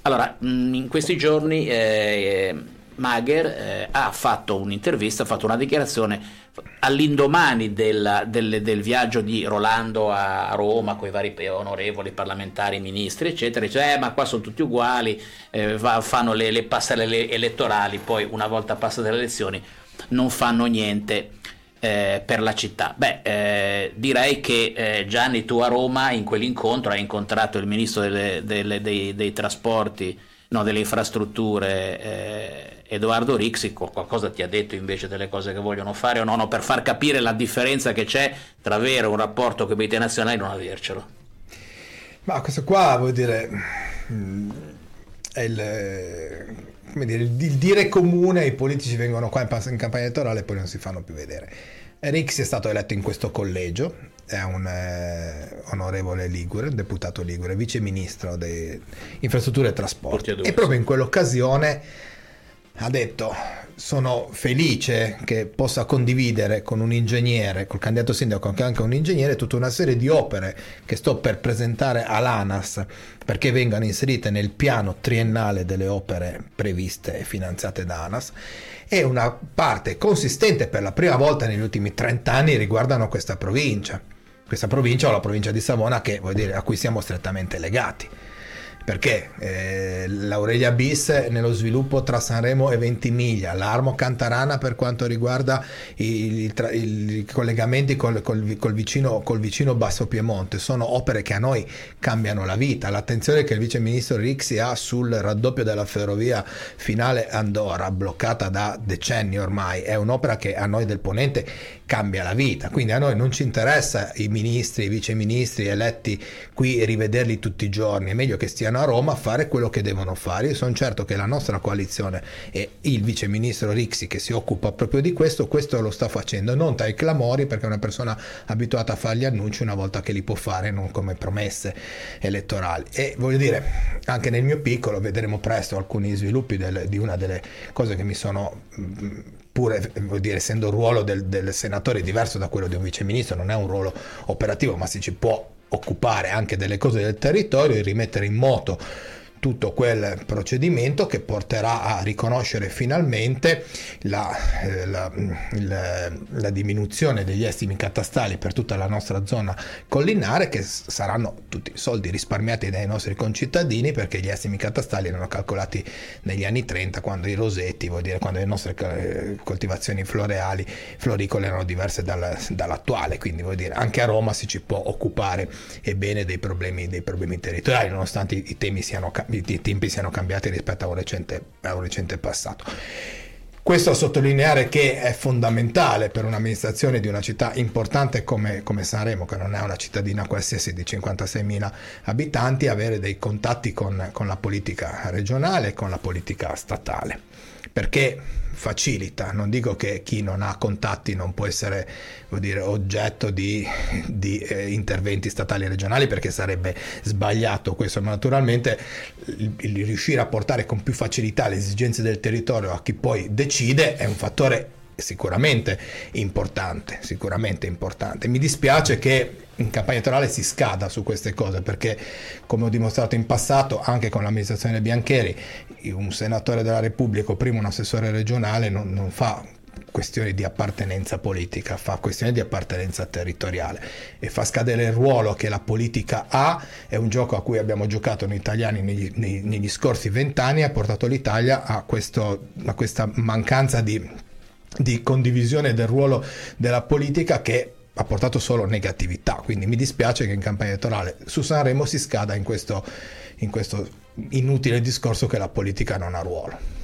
Allora, mh, in questi giorni eh, Magher eh, ha fatto un'intervista, ha fatto una dichiarazione all'indomani della- del, del viaggio di Rolando a Roma con i vari onorevoli parlamentari, ministri, eccetera, dice eh, ma qua sono tutti uguali, eh, va- fanno le, le passerelle elettorali, poi una volta passate le elezioni non fanno niente eh, per la città. Beh, eh, direi che eh, Gianni, tu a Roma in quell'incontro hai incontrato il ministro delle- delle- dei, dei trasporti, no, delle infrastrutture, eh, Edoardo Rixi, qual- qualcosa ti ha detto invece delle cose che vogliono fare o no, no, per far capire la differenza che c'è tra avere un rapporto con i internazionali e non avercelo. Ma questo qua vuol dire è il, dire, il di- il dire comune, i politici vengono qua in, campagna elettorale e poi non si fanno più vedere. Rixi è stato eletto in questo collegio, è un eh, onorevole Ligure, deputato Ligure, vice ministro di infrastrutture e trasporti. E proprio in quell'occasione ha detto sono felice che possa condividere con un ingegnere, col candidato sindaco che anche un ingegnere, tutta una serie di opere che sto per presentare all'ANAS perché vengano inserite nel piano triennale delle opere previste e finanziate da ANAS e una parte consistente per la prima volta negli ultimi 30 anni riguardano questa provincia. Questa provincia o la provincia di Savona che dire a cui siamo strettamente legati perché eh, l'Aurelia bis nello sviluppo tra Sanremo e Ventimiglia, l'Armo Cantarana per quanto riguarda i, i i collegamenti col, col- col vicino, col vicino Basso Piemonte, sono opere che a noi cambiano la vita. L'attenzione che il vice ministro Rixi ha sul raddoppio della ferrovia finale Andorra, bloccata da decenni ormai, è un'opera che a noi del Ponente cambia la vita. Quindi a noi non ci interessa i ministri, i viceministri eletti qui rivederli tutti i giorni, è meglio che stiano a Roma a fare quello che devono fare. Io sono certo che la nostra coalizione e il vice ministro Rixi che si occupa proprio di questo, questo lo sta facendo, non dai clamori perché è una persona abituata a fare gli annunci una volta che li può fare, non come promesse elettorali. E voglio dire, anche nel mio piccolo vedremo presto alcuni sviluppi del- di una delle cose che mi sono mh, pure vuol dire, essendo il ruolo del, del senatore diverso da quello di un viceministro, non è un ruolo operativo, ma si ci può occupare anche delle cose del territorio e rimettere in moto tutto quel procedimento che porterà a riconoscere finalmente la, eh, la, la, la, diminuzione degli estimi catastali per tutta la nostra zona collinare che saranno tutti soldi risparmiati dai nostri concittadini perché gli estimi catastali erano calcolati negli anni 30 quando i rosetti, vuol dire quando le nostre eh, coltivazioni floreali, floricole erano diverse dal, dall'attuale, quindi vuol dire anche a Roma si ci può occupare e bene dei problemi, dei problemi territoriali nonostante i temi siano cambiati i tempi siano cambiati rispetto a un recente, a un recente passato. Questo a sottolineare che è fondamentale per un'amministrazione di una città importante come, come, Sanremo, che non è una cittadina qualsiasi di 56.000 abitanti, avere dei contatti con, con la politica regionale e con la politica statale. Perché facilita, non dico che chi non ha contatti non può essere dire, oggetto di, di eh, interventi statali e regionali perché sarebbe sbagliato questo, ma naturalmente il, il riuscire a portare con più facilità le esigenze del territorio a chi poi decide è un fattore sicuramente importante, sicuramente importante. Mi dispiace che in campagna elettorale si scada su queste cose perché come ho dimostrato in passato anche con l'amministrazione Biancheri un senatore della Repubblica o prima un assessore regionale non, non fa questioni di appartenenza politica, fa questioni di appartenenza territoriale e fa scadere il ruolo che la politica ha, è un gioco a cui abbiamo giocato noi italiani negli, negli, negli scorsi vent'anni, ha portato l'Italia a, questo, a questa mancanza di, di condivisione del ruolo della politica che ha portato solo negatività, quindi mi dispiace che in campagna elettorale su Sanremo si scada in questo, in questo inutile discorso che la politica non ha ruolo.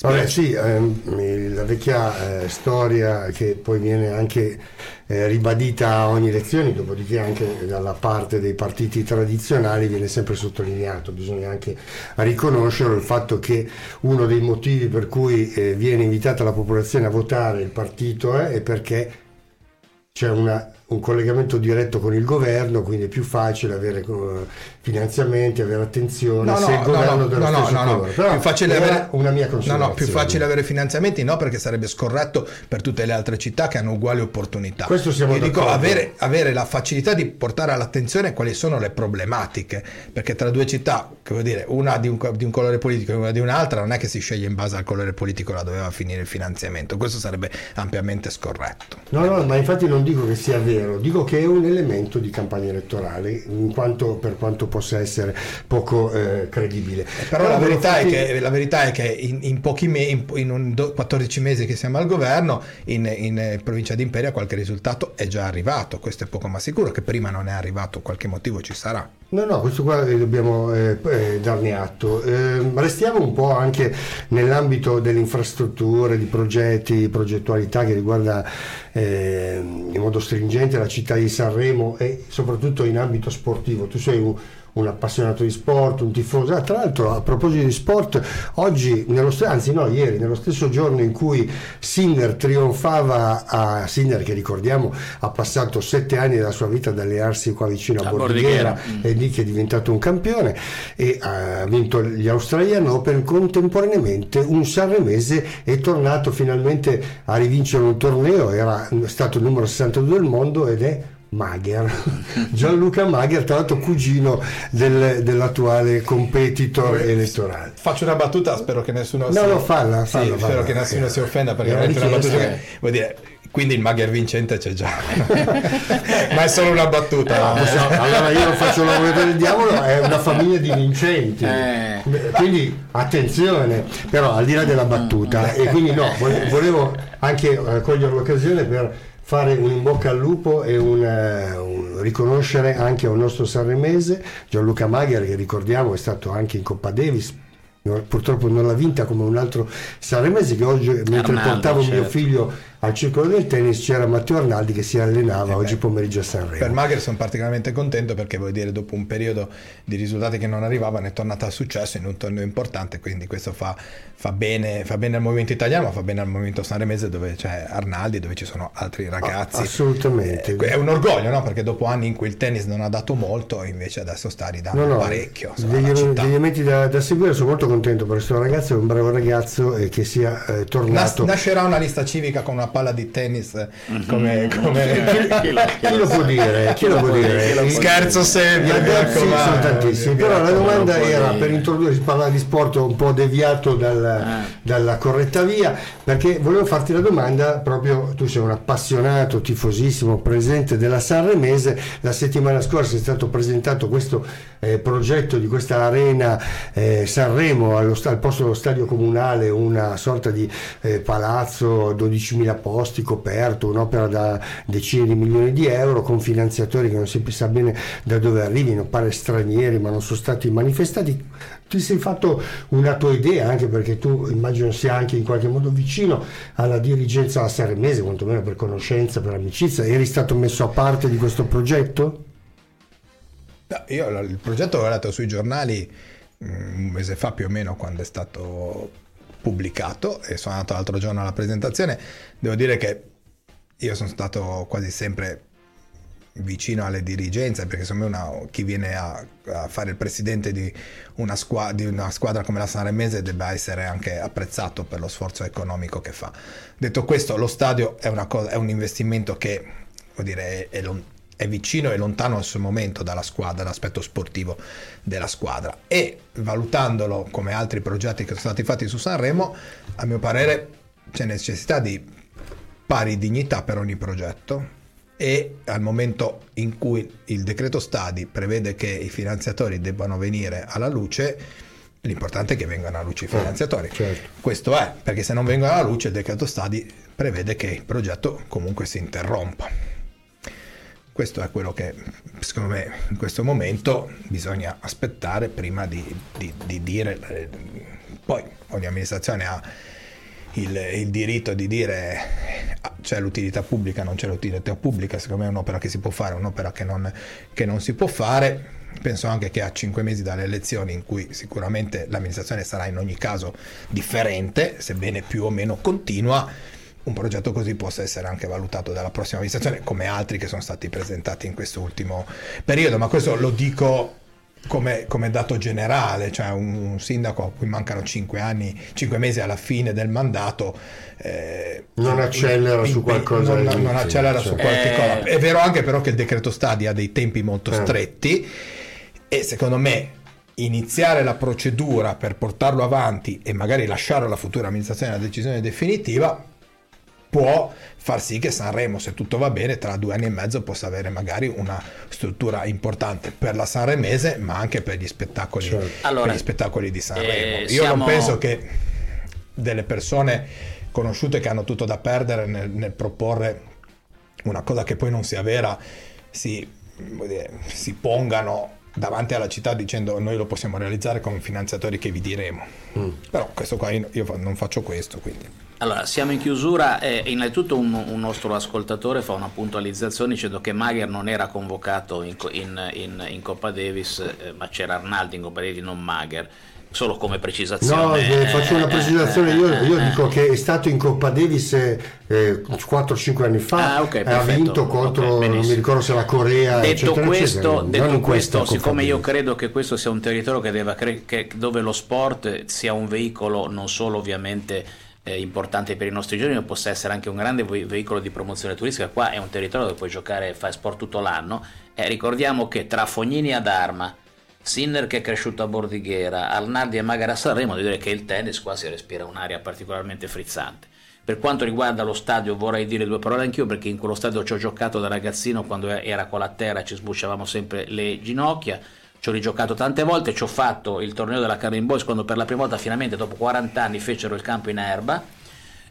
Vabbè, sì, ehm, la vecchia eh, storia che poi viene anche eh, ribadita a ogni elezione, dopodiché anche dalla parte dei partiti tradizionali viene sempre sottolineato, bisogna anche riconoscere il fatto che uno dei motivi per cui eh, viene invitata la popolazione a votare il partito è perché c'è una, un collegamento diretto con il governo, quindi è più facile avere uh, finanziamenti, avere attenzione no, se no, il governo no, dello no, stesso no, no, Però più facile avere una mia No, no, più facile avere finanziamenti no, perché sarebbe scorretto per tutte le altre città che hanno uguali opportunità. Questo siamo Io d'accordo. dico avere, avere la facilità di portare all'attenzione quali sono le problematiche, perché tra due città, che vuol dire, una di un, di un colore politico e una di un'altra, non è che si sceglie in base al colore politico la doveva finire il finanziamento, questo sarebbe ampiamente scorretto. No, no, ma infatti non dico che sia vero, dico che è un elemento di campagna elettorale, in quanto, per quanto possa essere poco eh, credibile. Eh, però, Però la, verità fatti... che, la, verità è che, in, in pochi mesi, in, in 14 mesi che siamo al governo, in, in provincia di Imperia qualche risultato è già arrivato, questo è poco ma sicuro, che prima non è arrivato, qualche motivo ci sarà. No, no, questo qua eh, dobbiamo eh, eh, darne atto. Eh, restiamo un po' anche nell'ambito delle infrastrutture, di progetti, progettualità che riguarda eh, in modo stringente la città di Sanremo e soprattutto in ambito sportivo. Tu sei un un appassionato di sport, un tifoso. Ah, tra l'altro, a proposito di sport, oggi, nello, anzi no, ieri, nello stesso giorno in cui Sinner trionfava a Sinner, che ricordiamo ha passato sette anni della sua vita ad allenarsi qua vicino a, a Bordighera, Bordighera. e lì che è diventato un campione e ha vinto gli Australian Open, contemporaneamente un sanremese è tornato finalmente a rivincere un torneo, era stato il numero 62 del mondo ed è Magher, Gianluca Magher, tra l'altro cugino del, dell'attuale competitor elettorale. Faccio una battuta, spero che nessuno no, si... No, falla, falla, sì, falla, spero che nessuno si offenda perché è una battuta che... Vuol dire, quindi il Magher vincente c'è già, ma è solo una battuta. No, no, no. Allora io non faccio l'avvocato del diavolo, è una famiglia di vincenti, eh. quindi attenzione, però al di là della battuta, e quindi no, volevo anche eh, cogliere l'occasione per fare un in bocca al lupo e un, uh, un, riconoscere anche al nostro sanremese Gianluca Magher che ricordiamo è stato anche in Coppa Davis purtroppo non l'ha vinta come un altro sanremese che oggi mentre Arnaldo, portavo certo. mio figlio al circolo del tennis c'era Matteo Arnaldi che si allenava eh oggi pomeriggio a Sanremo. Per Magher sono particolarmente contento perché vuol dire dopo un periodo di risultati che non arrivavano è tornato al successo in un torneo importante, quindi questo fa, fa, bene, fa bene al movimento italiano, ma fa bene al movimento sanremese dove c'è Arnaldi, dove ci sono altri ragazzi. Ah, assolutamente. Eh, è un orgoglio, no? Perché dopo anni in cui il tennis non ha dato molto, invece adesso sta ridando no, no, parecchio. Degli, degli, elementi da, da, seguire, sono molto contento per questo ragazzo, è un bravo ragazzo e che sia eh, tornato. Nas- nascerà una lista civica con una palla di tennis come, come... chi, lo, chi lo può dire? Chi lo può dire? Scherzo sempre. Adepti sono tantissimi, però la domanda era per introdurre, si parlava di sport un po' deviato dalla, dalla corretta via, perché volevo farti la domanda proprio, tu sei un appassionato, tifosissimo, presente della Sanremese, la settimana scorsa è stato presentato questo eh, progetto di questa arena eh, Sanremo allo, al posto dello stadio comunale, una sorta di eh, palazzo, 12.000 posti coperto, un'opera da decine di milioni di euro con finanziatori che non si sa bene da dove arrivino, pare stranieri ma non sono stati manifestati. Ti sei fatto una tua idea anche perché tu immagino sia anche in qualche modo vicino alla dirigenza sanremese, quantomeno per conoscenza, per amicizia, eri stato messo a parte di questo progetto? No, io il progetto l'ho guardato sui giornali mm, un mese fa più o meno quando è stato pubblicato e sono andato l'altro giorno alla presentazione. Devo dire che io sono stato quasi sempre vicino alle dirigenze perché secondo me una, chi viene a, a, fare il presidente di una, squadra, di una, squadra, come la Sanremese debba essere anche apprezzato per lo sforzo economico che fa. Detto questo, lo stadio è, cosa, è un investimento che dire, è, è, è vicino e lontano al suo momento dalla squadra, dall'aspetto sportivo della squadra e valutandolo come altri progetti che sono stati fatti su Sanremo, a mio parere c'è necessità di pari dignità per ogni progetto e al momento in cui il decreto stadi prevede che i finanziatori debbano venire alla luce, l'importante è che vengano alla luce i finanziatori. Certo. Questo è, perché se non vengono alla luce il decreto stadi prevede che il progetto comunque si interrompa. Questo è quello che secondo me in questo momento bisogna aspettare prima di, di, di dire. Eh, poi ogni amministrazione ha il, il, diritto di dire ah, c'è l'utilità pubblica, non c'è l'utilità pubblica, secondo me è un'opera che si può fare, un'opera che non, che non si può fare. Penso anche che a cinque mesi dalle elezioni, in cui sicuramente l'amministrazione sarà in ogni caso differente, sebbene più o meno continua, un progetto così possa essere anche valutato dalla prossima amministrazione come altri che sono stati presentati in questo ultimo periodo, ma questo lo dico come, come dato generale, cioè un, un, sindaco a cui mancano 5 anni, 5 mesi alla fine del mandato. Eh, non accelera in, su qualcosa. Non, non accelera cioè. su qualche eh. cosa. È vero anche però che il decreto stadi ha dei tempi molto eh. stretti e secondo me iniziare la procedura per portarlo avanti e magari lasciare alla futura amministrazione la decisione definitiva può far sì che Sanremo, se tutto va bene, tra due anni e mezzo possa avere magari una struttura importante per la Sanremese, ma anche per gli spettacoli, certo. allora, per gli spettacoli di Sanremo. Eh, Io siamo... non penso che delle persone conosciute che hanno tutto da perdere nel, nel proporre una cosa che poi non sia vera si, dire, si pongano davanti alla città dicendo noi lo possiamo realizzare con finanziatori che vi diremo. Mm. Però questo qua io, io non faccio questo, quindi. Allora, siamo in chiusura e innanzitutto un, un, nostro ascoltatore fa una puntualizzazione dicendo che Mager non era convocato in, in, in, in Coppa Davis, eh, ma c'era Arnaldi in Coppa Davis, non Mager solo come precisazione. No, eh, faccio una precisazione, io, io, dico che è stato in Coppa Davis eh, 4-5 anni fa, ah, okay, ha vinto contro, okay, non mi ricordo se la Corea. Detto eccetera, questo, eccetera, detto questo siccome io credo che questo sia un territorio che deve, che, dove lo sport sia un veicolo non solo ovviamente eh, importante per i nostri giovani, ma possa essere anche un grande ve- veicolo di promozione turistica. Qua è un territorio dove puoi giocare e fare sport tutto l'anno. Eh, ricordiamo che tra Fognini ad Arma, Sinner che è cresciuto a Bordighera, Arnaldi e Magara Sanremo, devo dire che il tennis qua si respira un'aria particolarmente frizzante. Per quanto riguarda lo stadio vorrei dire due parole anch'io perché in quello stadio ci ho giocato da ragazzino quando era con la terra ci sbucciavamo sempre le ginocchia ci ho rigiocato tante volte, ci ho fatto il torneo della Carling Boys quando per la prima volta finalmente dopo 40 anni fecero il campo in erba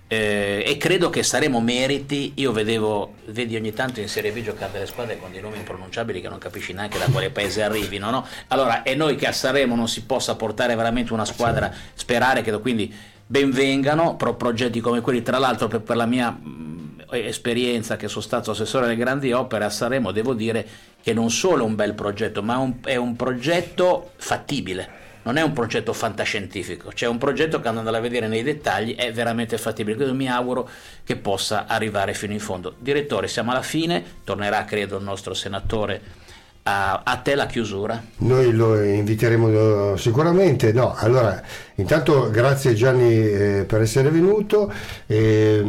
eh, e credo che saremo meriti, io vedevo, vedi ogni tanto in Serie B giocare delle squadre con dei nomi impronunciabili che non capisci neanche da quale paese arrivino, no? Allora, e noi che a Saremo non si possa portare veramente una squadra, sperare che quindi benvengano pro progetti come quelli, tra l'altro per, per la mia esperienza che sono stato assessore alle grandi opere a Sanremo, devo dire che non solo è un bel progetto, ma è un, è un progetto fattibile. Non è un progetto fantascientifico, c'è un progetto che andando a vedere nei dettagli è veramente fattibile. Quindi mi auguro che possa arrivare fino in fondo. Direttore, siamo alla fine, tornerà credo il nostro senatore a, a te la chiusura. Noi lo inviteremo sicuramente. No, allora, intanto grazie Gianni eh, per essere venuto. Eh,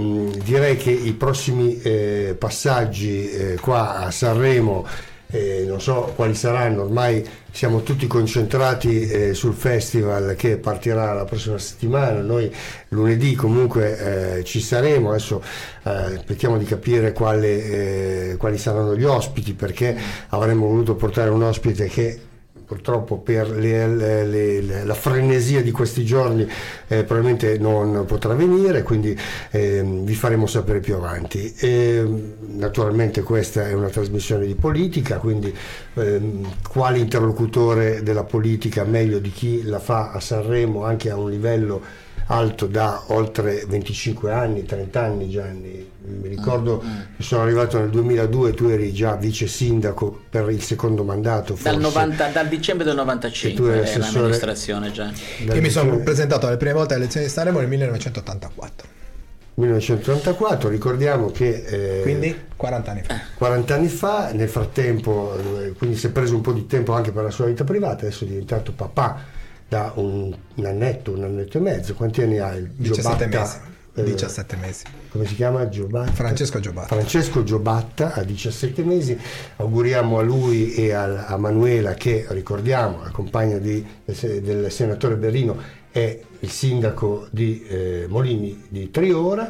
direi che i prossimi eh, passaggi eh, qua a Sanremo eh, non so quali saranno, ormai siamo tutti concentrati eh, sul festival che partirà la prossima settimana, noi lunedì comunque eh, ci saremo, adesso eh, aspettiamo di capire quale, eh, quali saranno gli ospiti perché avremmo voluto portare un ospite che purtroppo per le, le, le, la frenesia di questi giorni eh, probabilmente non potrà venire, quindi eh, vi faremo sapere più avanti. E, naturalmente questa è una trasmissione di politica, quindi eh, quale interlocutore della politica meglio di chi la fa a Sanremo anche a un livello alto da oltre 25 anni, 30 anni Gianni. Mi ricordo che sono arrivato nel 2002, tu eri già vice sindaco per il secondo mandato. Dal, 90, dal dicembre del 95 è l'amministrazione già. Io mi sono presentato alle prime volte alle elezioni di Sanremo nel 1984. 1984, ricordiamo che... Eh, quindi 40 anni fa. 40 anni fa, nel frattempo, eh, quindi si è preso un po' di tempo anche per la sua vita privata, adesso è diventato papà da un, un, annetto, un annetto e mezzo. Quanti anni hai? 17 mesi. Eh, 17 mesi. Come si chiama? Giobatta? Francesco Giobatta. Francesco Giobatta a 17 mesi. Auguriamo a lui e a, a Manuela che, ricordiamo, la compagna di, del senatore Berrino, è il sindaco di eh, Molini di Triora.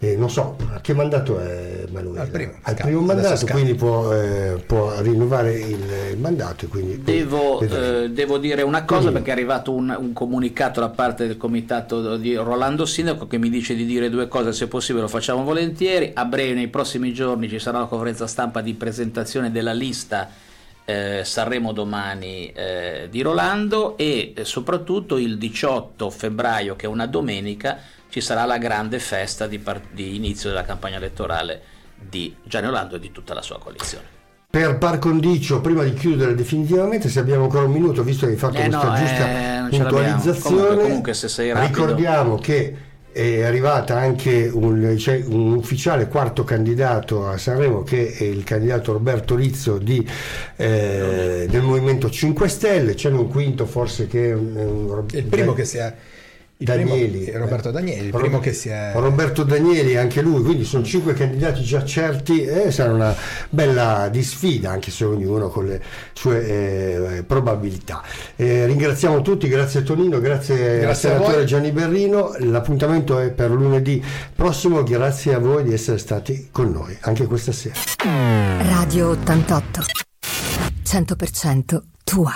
Eh, non so, a che mandato è Manuela? Al primo, Al primo mandato, quindi può, eh, può, rinnovare il, il mandato. Devo, eh, devo, dire una cosa quindi, perché è arrivato un, un, comunicato da parte del comitato di Rolando Sindaco che mi dice di dire due cose, se possibile lo facciamo volentieri. A breve, nei prossimi giorni, ci sarà una conferenza stampa di presentazione della lista eh, Sanremo domani eh, di Rolando e eh, soprattutto il 18 febbraio, che è una domenica, ci sarà la grande festa di, part- di inizio della campagna elettorale di Gianni Rolando e di tutta la sua coalizione. Per par condicio, prima di chiudere definitivamente, se abbiamo ancora un minuto, visto che hai fatto eh questa no, giusta puntualizzazione, comunque, comunque se sei rapido... ricordiamo che è arrivata anche un, cioè, un, ufficiale quarto candidato a Sanremo che è il candidato Roberto Rizzo di, eh, del Movimento 5 Stelle, c'è un quinto forse che è un, un il primo che si è Danieli, primo, Roberto Danieli, il primo che si è... Roberto Danieli anche lui, quindi sono cinque candidati già certi e sarà una bella disfida anche se ognuno con le sue eh, probabilità. Eh, ringraziamo tutti, grazie a Tonino, grazie, grazie al senatore Gianni Berrino, l'appuntamento è per lunedì prossimo, grazie a voi di essere stati con noi anche questa sera. Radio 88, 100% tua.